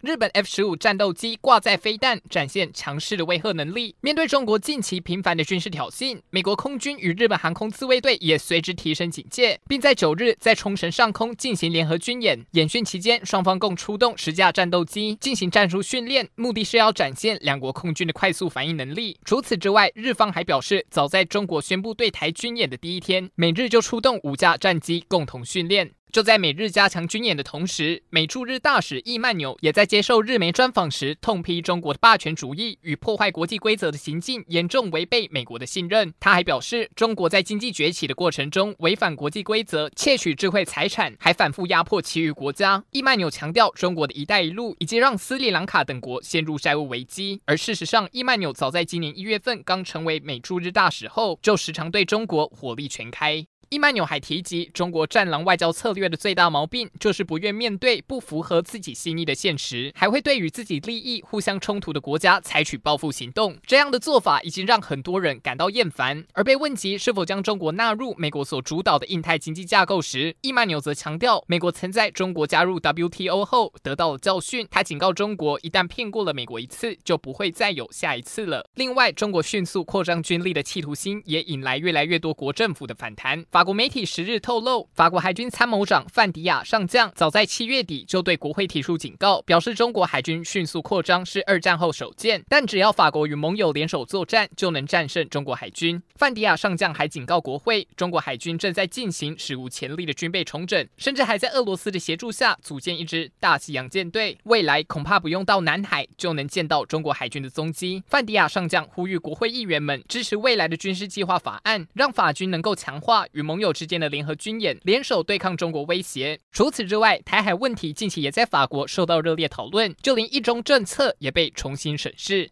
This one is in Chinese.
日本 F 十五战斗机挂载飞弹，展现强势的威慑能力。面对中国近期频繁的军事挑衅，美国空军与日本航空自卫队也随之提升警戒，并在九日在冲绳上空进行联合军演。演训期间，双方共出动十架战斗机进行战术训练，目的是要展现两国空军的快速反应能力。除此之外，日方还表示，早在中国宣布对台军演的第一天，美日就出动五架战机共同训练。就在美日加强军演的同时，美驻日大使易曼纽也在接受日媒专访时痛批中国的霸权主义与破坏国际规则的行径严重违背美国的信任。他还表示，中国在经济崛起的过程中违反国际规则，窃取智慧财产，还反复压迫其余国家。易曼纽强调，中国的一带一路已经让斯里兰卡等国陷入债务危机。而事实上，易曼纽早在今年一月份刚成为美驻日大使后，就时常对中国火力全开。伊曼纽还提及，中国“战狼外交”策略的最大毛病就是不愿面对不符合自己心意的现实，还会对与自己利益互相冲突的国家采取报复行动。这样的做法已经让很多人感到厌烦。而被问及是否将中国纳入美国所主导的印太经济架构时，伊曼纽则强调，美国曾在中国加入 WTO 后得到了教训。他警告中国，一旦骗过了美国一次，就不会再有下一次了。另外，中国迅速扩张军力的企图心也引来越来越多国政府的反弹。法国媒体十日透露，法国海军参谋长范迪亚上将早在七月底就对国会提出警告，表示中国海军迅速扩张是二战后首见，但只要法国与盟友联手作战，就能战胜中国海军。范迪亚上将还警告国会，中国海军正在进行史无前例的军备重整，甚至还在俄罗斯的协助下组建一支大西洋舰队，未来恐怕不用到南海就能见到中国海军的踪迹。范迪亚上将呼吁国会议员们支持未来的军事计划法案，让法军能够强化与盟友之间的联合军演，联手对抗中国威胁。除此之外，台海问题近期也在法国受到热烈讨论，就连一中政策也被重新审视。